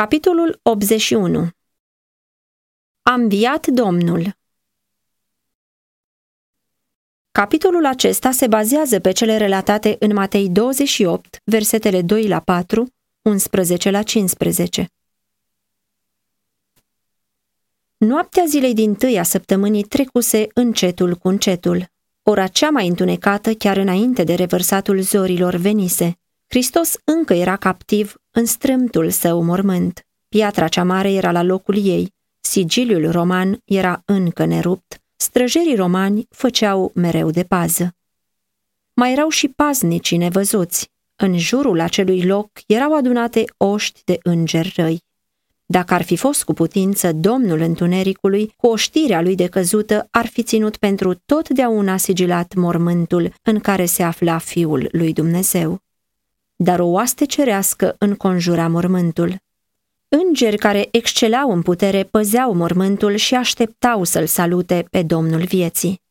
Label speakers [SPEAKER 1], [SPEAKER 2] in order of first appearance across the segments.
[SPEAKER 1] Capitolul 81 A înviat Domnul Capitolul acesta se bazează pe cele relatate în Matei 28, versetele 2 la 4, 11 la 15. Noaptea zilei din tâia săptămânii trecuse încetul cu încetul. Ora cea mai întunecată, chiar înainte de revărsatul zorilor, venise. Hristos încă era captiv în strâmtul său mormânt. Piatra cea mare era la locul ei, sigiliul roman era încă nerupt, străjerii romani făceau mereu de pază. Mai erau și paznicii nevăzuți. În jurul acelui loc erau adunate oști de îngeri răi. Dacă ar fi fost cu putință, domnul întunericului, cu oștirea lui de căzută, ar fi ținut pentru totdeauna sigilat mormântul în care se afla fiul lui Dumnezeu. Dar o oaste cerească înconjura mormântul. Îngeri care excelau în putere păzeau mormântul și așteptau să-l salute pe Domnul vieții.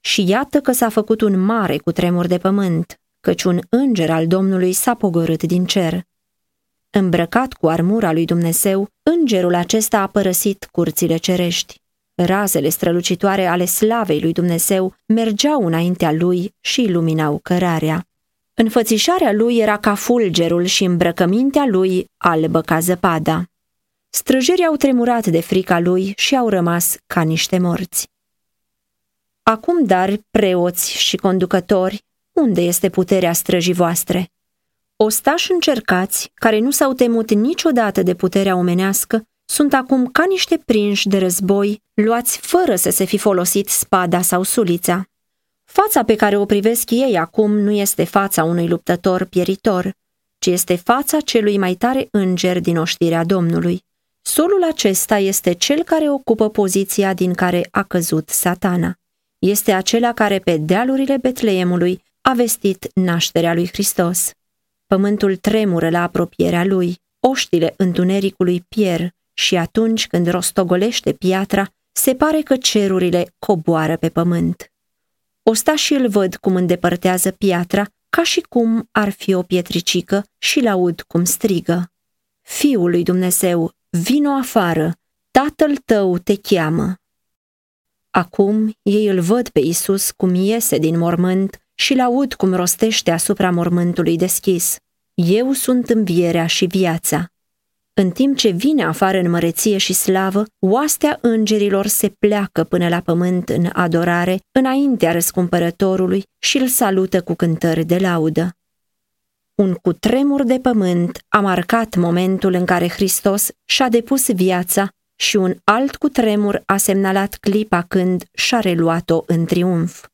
[SPEAKER 1] Și iată că s-a făcut un mare cutremur de pământ, căci un înger al Domnului s-a pogorât din cer. Îmbrăcat cu armura lui Dumnezeu, îngerul acesta a părăsit curțile cerești. Razele strălucitoare ale slavei lui Dumnezeu mergeau înaintea lui și iluminau cărarea. Înfățișarea lui era ca fulgerul și îmbrăcămintea lui albă ca zăpada. Străjerii au tremurat de frica lui și au rămas ca niște morți. Acum, dar, preoți și conducători, unde este puterea străjii voastre? Ostași încercați, care nu s-au temut niciodată de puterea omenească, sunt acum ca niște prinși de război, luați fără să se fi folosit spada sau sulița. Fața pe care o privesc ei acum nu este fața unui luptător pieritor, ci este fața celui mai tare înger din oștirea Domnului. Solul acesta este cel care ocupă poziția din care a căzut satana. Este acela care pe dealurile Betleemului a vestit nașterea lui Hristos. Pământul tremură la apropierea lui, oștile întunericului pier și atunci când rostogolește piatra, se pare că cerurile coboară pe pământ. Ostașii îl văd cum îndepărtează piatra, ca și cum ar fi o pietricică și-l aud cum strigă. Fiul lui Dumnezeu, vino afară, tatăl tău te cheamă. Acum ei îl văd pe Isus cum iese din mormânt și-l aud cum rostește asupra mormântului deschis. Eu sunt învierea și viața. În timp ce vine afară în măreție și slavă, oastea îngerilor se pleacă până la pământ în adorare, înaintea răscumpărătorului și îl salută cu cântări de laudă. Un cutremur de pământ a marcat momentul în care Hristos și-a depus viața și un alt cutremur a semnalat clipa când și-a reluat-o în triumf.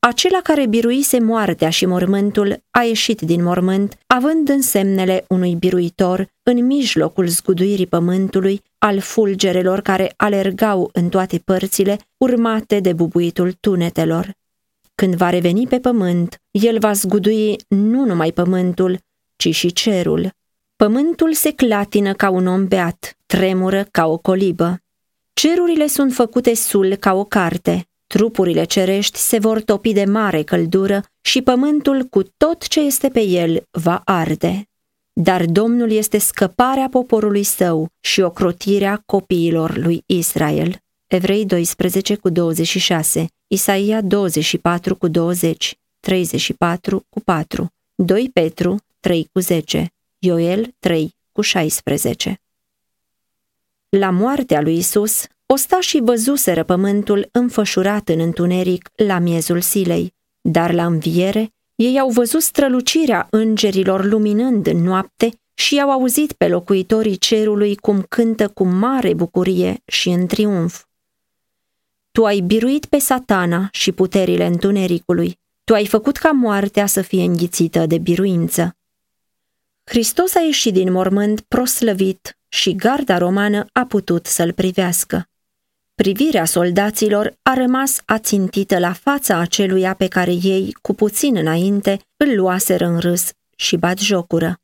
[SPEAKER 1] Acela care biruise moartea și mormântul a ieșit din mormânt, având însemnele unui biruitor în mijlocul zguduirii pământului, al fulgerelor care alergau în toate părțile, urmate de bubuitul tunetelor. Când va reveni pe pământ, el va zgudui nu numai pământul, ci și cerul. Pământul se clatină ca un om beat, tremură ca o colibă. Cerurile sunt făcute sul ca o carte, Trupurile cerești se vor topi de mare căldură și pământul cu tot ce este pe el va arde. Dar Domnul este scăparea poporului său și ocrotirea copiilor lui Israel. Evrei 12 cu 26, Isaia 24 cu 20, 34 cu 4, 2 Petru 3 cu 10, Ioel 3 cu 16. La moartea lui Isus, Ostașii văzuseră pământul înfășurat în întuneric la miezul silei, dar la înviere ei au văzut strălucirea îngerilor luminând în noapte și au auzit pe locuitorii cerului cum cântă cu mare bucurie și în triumf. Tu ai biruit pe satana și puterile întunericului, tu ai făcut ca moartea să fie înghițită de biruință. Hristos a ieșit din mormânt proslăvit și garda romană a putut să-l privească. Privirea soldaților a rămas ațintită la fața aceluia pe care ei, cu puțin înainte, îl luaseră în râs și bat jocură.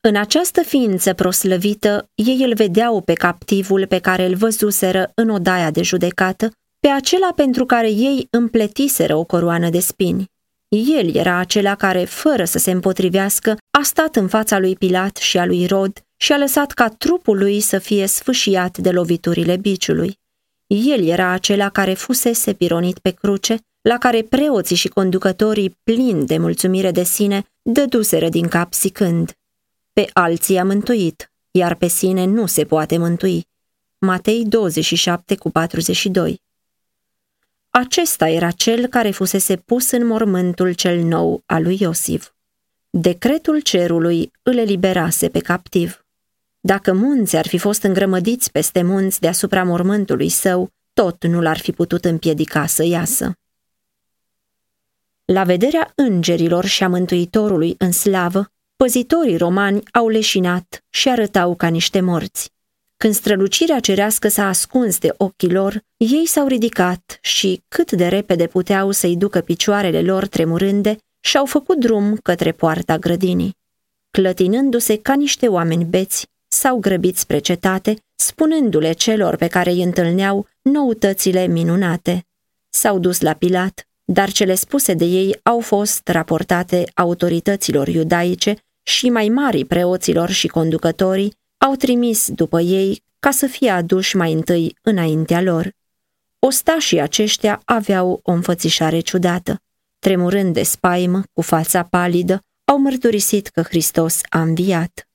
[SPEAKER 1] În această ființă proslăvită, ei îl vedeau pe captivul pe care îl văzuseră în odaia de judecată, pe acela pentru care ei împletiseră o coroană de spini. El era acela care, fără să se împotrivească, a stat în fața lui Pilat și a lui Rod și a lăsat ca trupul lui să fie sfâșiat de loviturile biciului. El era acela care fusese pironit pe cruce, la care preoții și conducătorii, plini de mulțumire de sine, dăduseră din cap zicând, Pe alții a mântuit, iar pe sine nu se poate mântui. Matei 27 cu 42 Acesta era cel care fusese pus în mormântul cel nou al lui Iosif. Decretul cerului îl eliberase pe captiv. Dacă munți ar fi fost îngrămădiți peste munți deasupra mormântului său, tot nu l-ar fi putut împiedica să iasă. La vederea îngerilor și a Mântuitorului în slavă, păzitorii romani au leșinat și arătau ca niște morți. Când strălucirea cerească s-a ascuns de ochii lor, ei s-au ridicat și, cât de repede puteau să-i ducă picioarele lor tremurânde, și-au făcut drum către poarta grădinii. Clătinându-se ca niște oameni beți, s-au grăbit spre cetate, spunându-le celor pe care îi întâlneau noutățile minunate. S-au dus la Pilat, dar cele spuse de ei au fost raportate autorităților iudaice și mai mari preoților și conducătorii au trimis după ei ca să fie aduși mai întâi înaintea lor. Ostașii aceștia aveau o înfățișare ciudată. Tremurând de spaimă, cu fața palidă, au mărturisit că Hristos a înviat.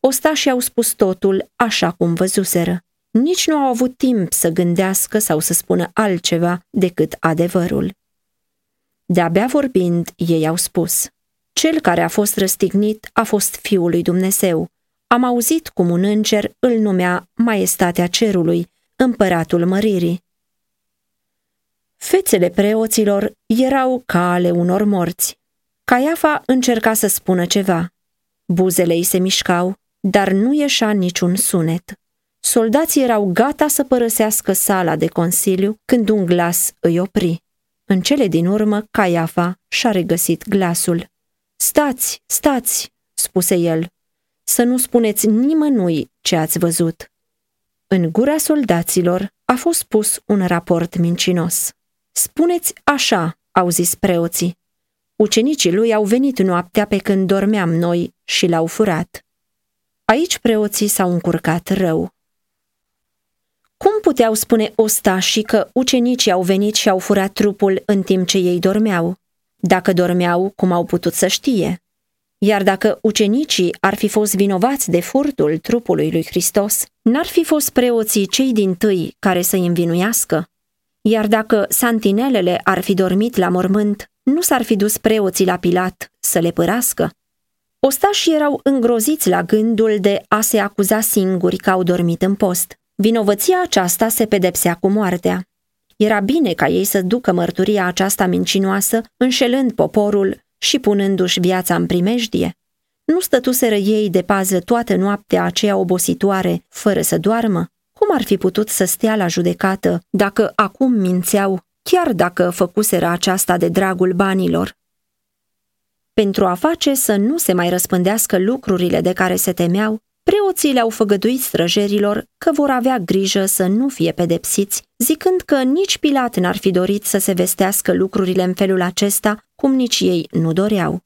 [SPEAKER 1] Ostașii au spus totul așa cum văzuseră. Nici nu au avut timp să gândească sau să spună altceva decât adevărul. De-abia vorbind, ei au spus, Cel care a fost răstignit a fost Fiul lui Dumnezeu. Am auzit cum un înger îl numea Maestatea Cerului, Împăratul Măririi. Fețele preoților erau ca ale unor morți. Caiafa încerca să spună ceva. Buzele îi se mișcau, dar nu ieșea niciun sunet. Soldații erau gata să părăsească sala de consiliu când un glas îi opri. În cele din urmă, Caiafa și-a regăsit glasul. Stați, stați, spuse el, să nu spuneți nimănui ce ați văzut. În gura soldaților a fost pus un raport mincinos. Spuneți așa, au zis preoții. Ucenicii lui au venit noaptea pe când dormeam noi și l-au furat. Aici preoții s-au încurcat rău. Cum puteau spune ostașii că ucenicii au venit și au furat trupul în timp ce ei dormeau? Dacă dormeau, cum au putut să știe? Iar dacă ucenicii ar fi fost vinovați de furtul trupului lui Hristos, n-ar fi fost preoții cei din tâi care să-i învinuiască? Iar dacă santinelele ar fi dormit la mormânt, nu s-ar fi dus preoții la Pilat să le părască? Ostașii erau îngroziți la gândul de a se acuza singuri că au dormit în post. Vinovăția aceasta se pedepsea cu moartea. Era bine ca ei să ducă mărturia aceasta mincinoasă, înșelând poporul și punându-și viața în primejdie. Nu stătuseră ei de pază toată noaptea aceea obositoare, fără să doarmă? Cum ar fi putut să stea la judecată dacă acum mințeau, chiar dacă făcuseră aceasta de dragul banilor? Pentru a face să nu se mai răspândească lucrurile de care se temeau, preoții le-au făgăduit străjerilor că vor avea grijă să nu fie pedepsiți, zicând că nici Pilat n-ar fi dorit să se vestească lucrurile în felul acesta, cum nici ei nu doreau.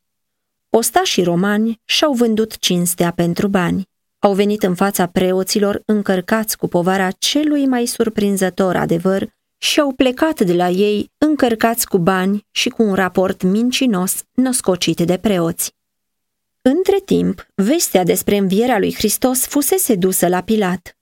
[SPEAKER 1] Ostașii romani și-au vândut cinstea pentru bani. Au venit în fața preoților încărcați cu povara celui mai surprinzător adevăr și au plecat de la ei încărcați cu bani și cu un raport mincinos născocit de preoți. Între timp, vestea despre învierea lui Hristos fusese dusă la Pilat.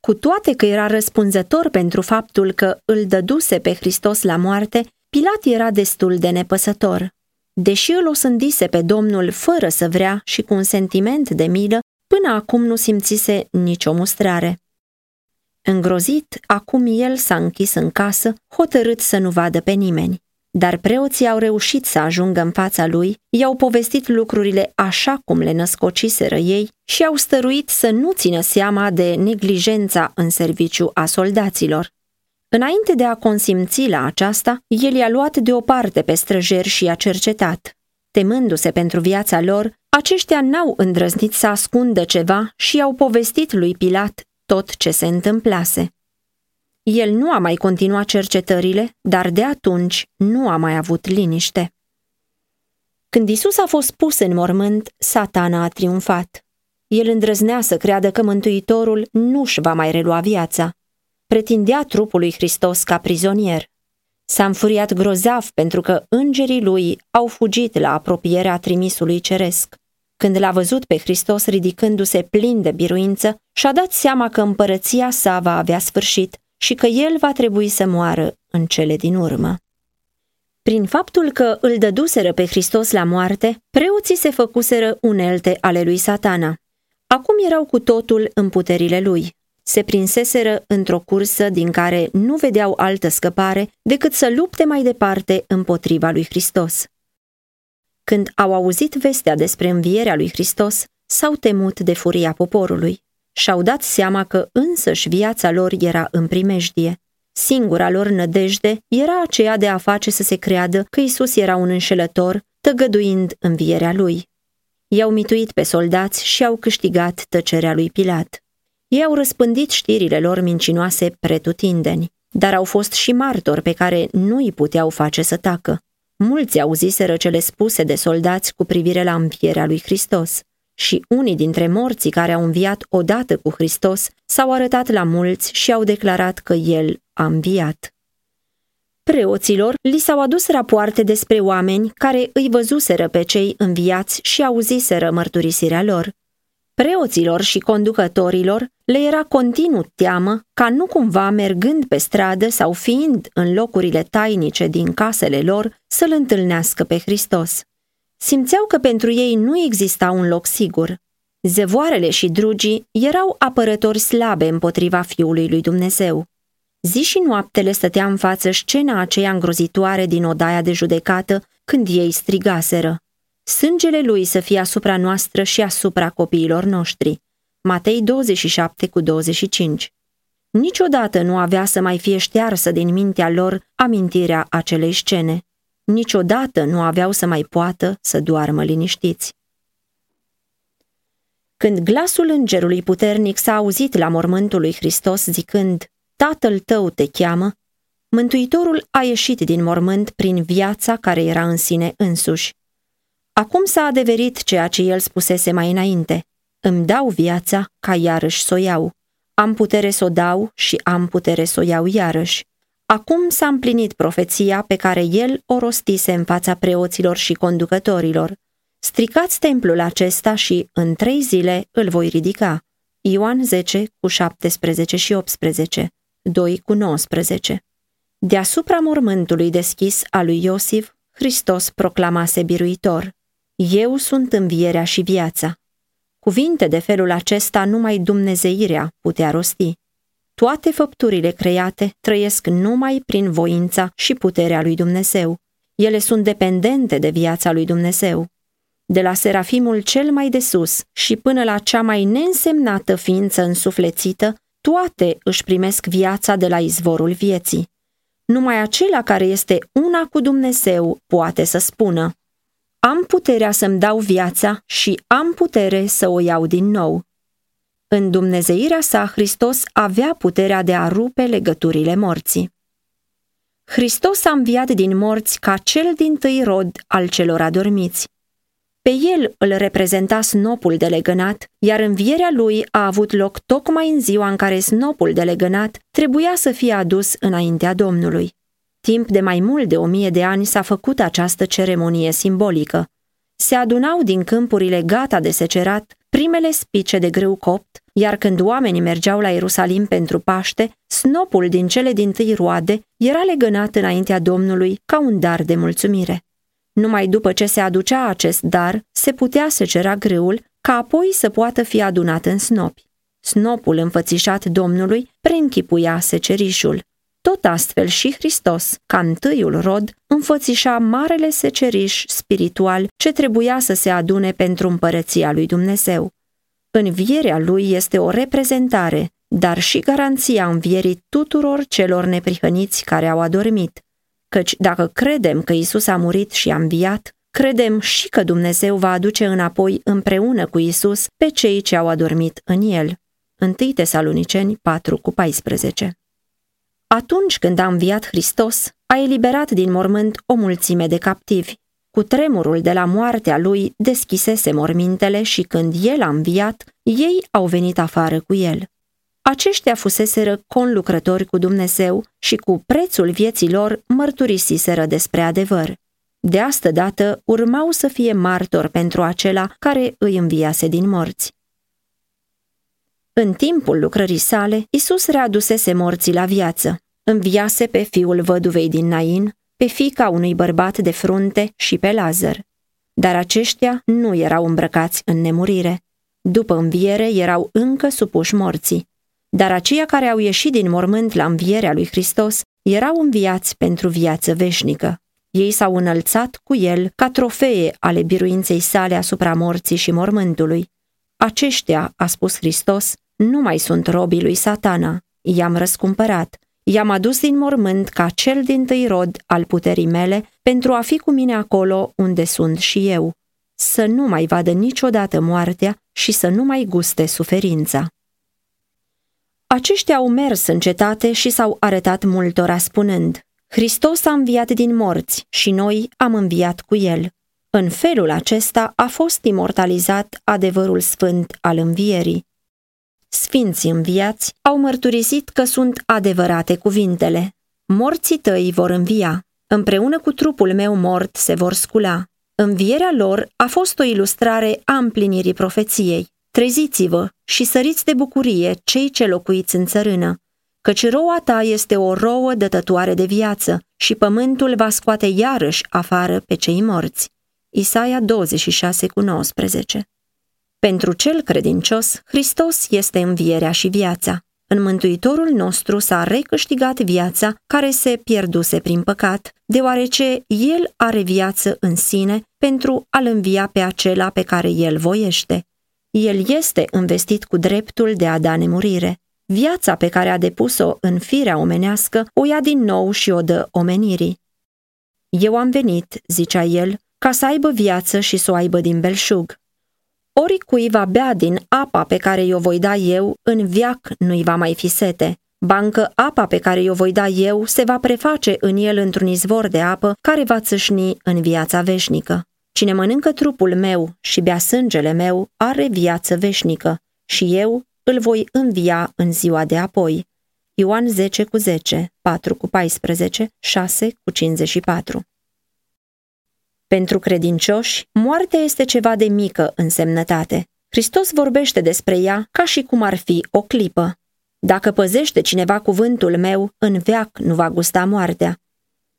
[SPEAKER 1] Cu toate că era răspunzător pentru faptul că îl dăduse pe Hristos la moarte, Pilat era destul de nepăsător. Deși îl osândise pe Domnul fără să vrea și cu un sentiment de milă, până acum nu simțise nicio mustrare. Îngrozit, acum el s-a închis în casă, hotărât să nu vadă pe nimeni. Dar preoții au reușit să ajungă în fața lui, i-au povestit lucrurile așa cum le născociseră ei și au stăruit să nu țină seama de neglijența în serviciu a soldaților. Înainte de a consimți la aceasta, el i-a luat deoparte pe străjeri și i-a cercetat. Temându-se pentru viața lor, aceștia n-au îndrăznit să ascundă ceva și i-au povestit lui Pilat tot ce se întâmplase. El nu a mai continuat cercetările, dar de atunci nu a mai avut liniște. Când Isus a fost pus în mormânt, satana a triumfat. El îndrăznea să creadă că Mântuitorul nu-și va mai relua viața. Pretindea trupul lui Hristos ca prizonier. S-a înfuriat grozav pentru că îngerii lui au fugit la apropierea trimisului ceresc. Când l-a văzut pe Hristos ridicându-se plin de biruință, și-a dat seama că împărăția sa va avea sfârșit și că el va trebui să moară în cele din urmă. Prin faptul că îl dăduseră pe Hristos la moarte, preoții se făcuseră unelte ale lui satana. Acum erau cu totul în puterile lui. Se prinseseră într-o cursă din care nu vedeau altă scăpare decât să lupte mai departe împotriva lui Hristos. Când au auzit vestea despre învierea lui Hristos, s-au temut de furia poporului. Și-au dat seama că însăși viața lor era în primejdie. Singura lor nădejde era aceea de a face să se creadă că Isus era un înșelător, tăgăduind învierea lui. I-au mituit pe soldați și au câștigat tăcerea lui Pilat. Ei au răspândit știrile lor mincinoase pretutindeni, dar au fost și martori pe care nu îi puteau face să tacă. Mulți auziseră cele spuse de soldați cu privire la învierea lui Hristos și unii dintre morții care au înviat odată cu Hristos s-au arătat la mulți și au declarat că El a înviat. Preoților li s-au adus rapoarte despre oameni care îi văzuseră pe cei înviați și auziseră mărturisirea lor. Preoților și conducătorilor le era continuu teamă ca nu cumva mergând pe stradă sau fiind în locurile tainice din casele lor să-L întâlnească pe Hristos. Simțeau că pentru ei nu exista un loc sigur. Zevoarele și drugii erau apărători slabe împotriva Fiului lui Dumnezeu. Zi și noapte le stătea în față scena aceea îngrozitoare din odaia de judecată când ei strigaseră. Sângele lui să fie asupra noastră și asupra copiilor noștri. Matei 27 cu 25 Niciodată nu avea să mai fie ștearsă din mintea lor amintirea acelei scene. Niciodată nu aveau să mai poată să doarmă liniștiți. Când glasul îngerului puternic s-a auzit la mormântul lui Hristos zicând, Tatăl tău te cheamă, Mântuitorul a ieșit din mormânt prin viața care era în sine însuși. Acum s-a adeverit ceea ce el spusese mai înainte. Îmi dau viața ca iarăși să o iau. Am putere să o dau și am putere să o iau iarăși. Acum s-a împlinit profeția pe care el o rostise în fața preoților și conducătorilor. Stricați templul acesta și în trei zile îl voi ridica. Ioan 10 cu 17 și 18, 2 cu 19. Deasupra mormântului deschis al lui Iosif, Hristos proclamase biruitor. Eu sunt învierea și viața. Cuvinte de felul acesta numai Dumnezeirea putea rosti. Toate făpturile create trăiesc numai prin voința și puterea lui Dumnezeu. Ele sunt dependente de viața lui Dumnezeu. De la serafimul cel mai de sus și până la cea mai neînsemnată ființă însuflețită, toate își primesc viața de la izvorul vieții. Numai acela care este una cu Dumnezeu poate să spună Am puterea să-mi dau viața și am putere să o iau din nou. În dumnezeirea sa, Hristos avea puterea de a rupe legăturile morții. Hristos a înviat din morți ca cel din tâi rod al celor adormiți. Pe el îl reprezenta snopul de legănat, iar învierea lui a avut loc tocmai în ziua în care snopul de legănat trebuia să fie adus înaintea Domnului. Timp de mai mult de o mie de ani s-a făcut această ceremonie simbolică. Se adunau din câmpurile gata de secerat primele spice de grâu copt, iar când oamenii mergeau la Ierusalim pentru Paște, snopul din cele din tâi roade era legănat înaintea Domnului ca un dar de mulțumire. Numai după ce se aducea acest dar, se putea secera grâul, ca apoi să poată fi adunat în snopi. Snopul înfățișat Domnului preînchipuia secerișul. Tot astfel și Hristos, ca întâiul rod, înfățișa marele seceriș spiritual ce trebuia să se adune pentru împărăția lui Dumnezeu. Învierea lui este o reprezentare, dar și garanția învierii tuturor celor neprihăniți care au adormit. Căci dacă credem că Isus a murit și a înviat, credem și că Dumnezeu va aduce înapoi împreună cu Isus pe cei ce au adormit în el. 1 Tesaloniceni 4 cu 14 Atunci când a înviat Hristos, a eliberat din mormânt o mulțime de captivi. Cu tremurul de la moartea lui deschisese mormintele și când el a înviat, ei au venit afară cu el. Aceștia fuseseră conlucrători cu Dumnezeu și cu prețul vieții lor mărturisiseră despre adevăr. De astă dată urmau să fie martori pentru acela care îi înviase din morți. În timpul lucrării sale, Isus readusese morții la viață. Înviase pe fiul văduvei din Nain, pe fica unui bărbat de frunte și pe Lazar. Dar aceștia nu erau îmbrăcați în nemurire. După înviere erau încă supuși morții. Dar aceia care au ieșit din mormânt la învierea lui Hristos erau înviați pentru viață veșnică. Ei s-au înălțat cu el ca trofee ale biruinței sale asupra morții și mormântului. Aceștia, a spus Hristos, nu mai sunt robii lui satana. I-am răscumpărat. I-am adus din mormânt ca cel din tâi rod al puterii mele pentru a fi cu mine acolo unde sunt și eu. Să nu mai vadă niciodată moartea și să nu mai guste suferința. Aceștia au mers în cetate și s-au arătat multora spunând, Hristos a înviat din morți și noi am înviat cu el. În felul acesta a fost imortalizat adevărul sfânt al învierii. Sfinții înviați au mărturisit că sunt adevărate cuvintele. Morții tăi vor învia, împreună cu trupul meu mort se vor scula. Învierea lor a fost o ilustrare a împlinirii profeției. Treziți-vă și săriți de bucurie cei ce locuiți în țărână, căci roa ta este o rouă dătătoare de viață și pământul va scoate iarăși afară pe cei morți. Isaia 26 cu 19 Pentru cel credincios, Hristos este învierea și viața. În Mântuitorul nostru s-a recâștigat viața care se pierduse prin păcat, deoarece El are viață în sine pentru a-L învia pe acela pe care El voiește. El este investit cu dreptul de a da nemurire. Viața pe care a depus-o în firea omenească o ia din nou și o dă omenirii. Eu am venit, zicea el, ca să aibă viață și să o aibă din belșug. Oricui va bea din apa pe care i-o voi da eu, în viac nu-i va mai fi sete. Bancă apa pe care i-o voi da eu se va preface în el într-un izvor de apă care va țâșni în viața veșnică. Cine mănâncă trupul meu și bea sângele meu are viață veșnică și eu îl voi învia în ziua de apoi. Ioan 10 cu 10, 4 cu 14, 6 cu 54 Pentru credincioși, moartea este ceva de mică însemnătate. Hristos vorbește despre ea ca și cum ar fi o clipă. Dacă păzește cineva cuvântul meu, în veac nu va gusta moartea.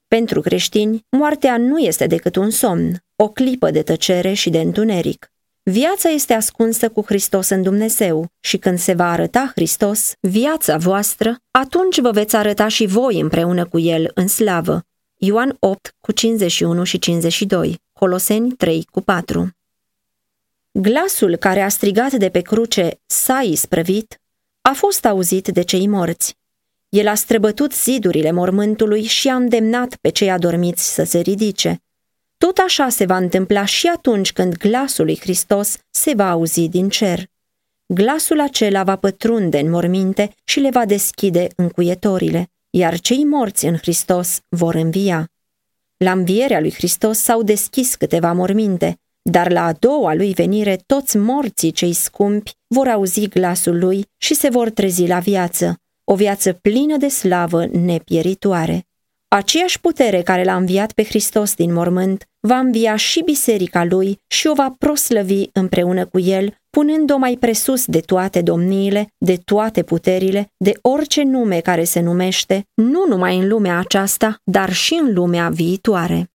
[SPEAKER 1] Pentru creștini, moartea nu este decât un somn, o clipă de tăcere și de întuneric. Viața este ascunsă cu Hristos în Dumnezeu și când se va arăta Hristos, viața voastră, atunci vă veți arăta și voi împreună cu El în slavă. Ioan 8 cu 51 și 52, Coloseni 3 cu 4 Glasul care a strigat de pe cruce, s-a isprăvit, a fost auzit de cei morți. El a străbătut zidurile mormântului și a îndemnat pe cei adormiți să se ridice. Tot așa se va întâmpla și atunci când glasul lui Hristos se va auzi din cer. Glasul acela va pătrunde în morminte și le va deschide încuietorile, iar cei morți în Hristos vor învia. La învierea lui Hristos s-au deschis câteva morminte, dar la a doua lui venire toți morții cei scumpi vor auzi glasul lui și se vor trezi la viață, o viață plină de slavă nepieritoare. Aceeași putere care l-a înviat pe Hristos din mormânt va învia și biserica lui și o va proslăvi împreună cu el, punând-o mai presus de toate domniile, de toate puterile, de orice nume care se numește, nu numai în lumea aceasta, dar și în lumea viitoare.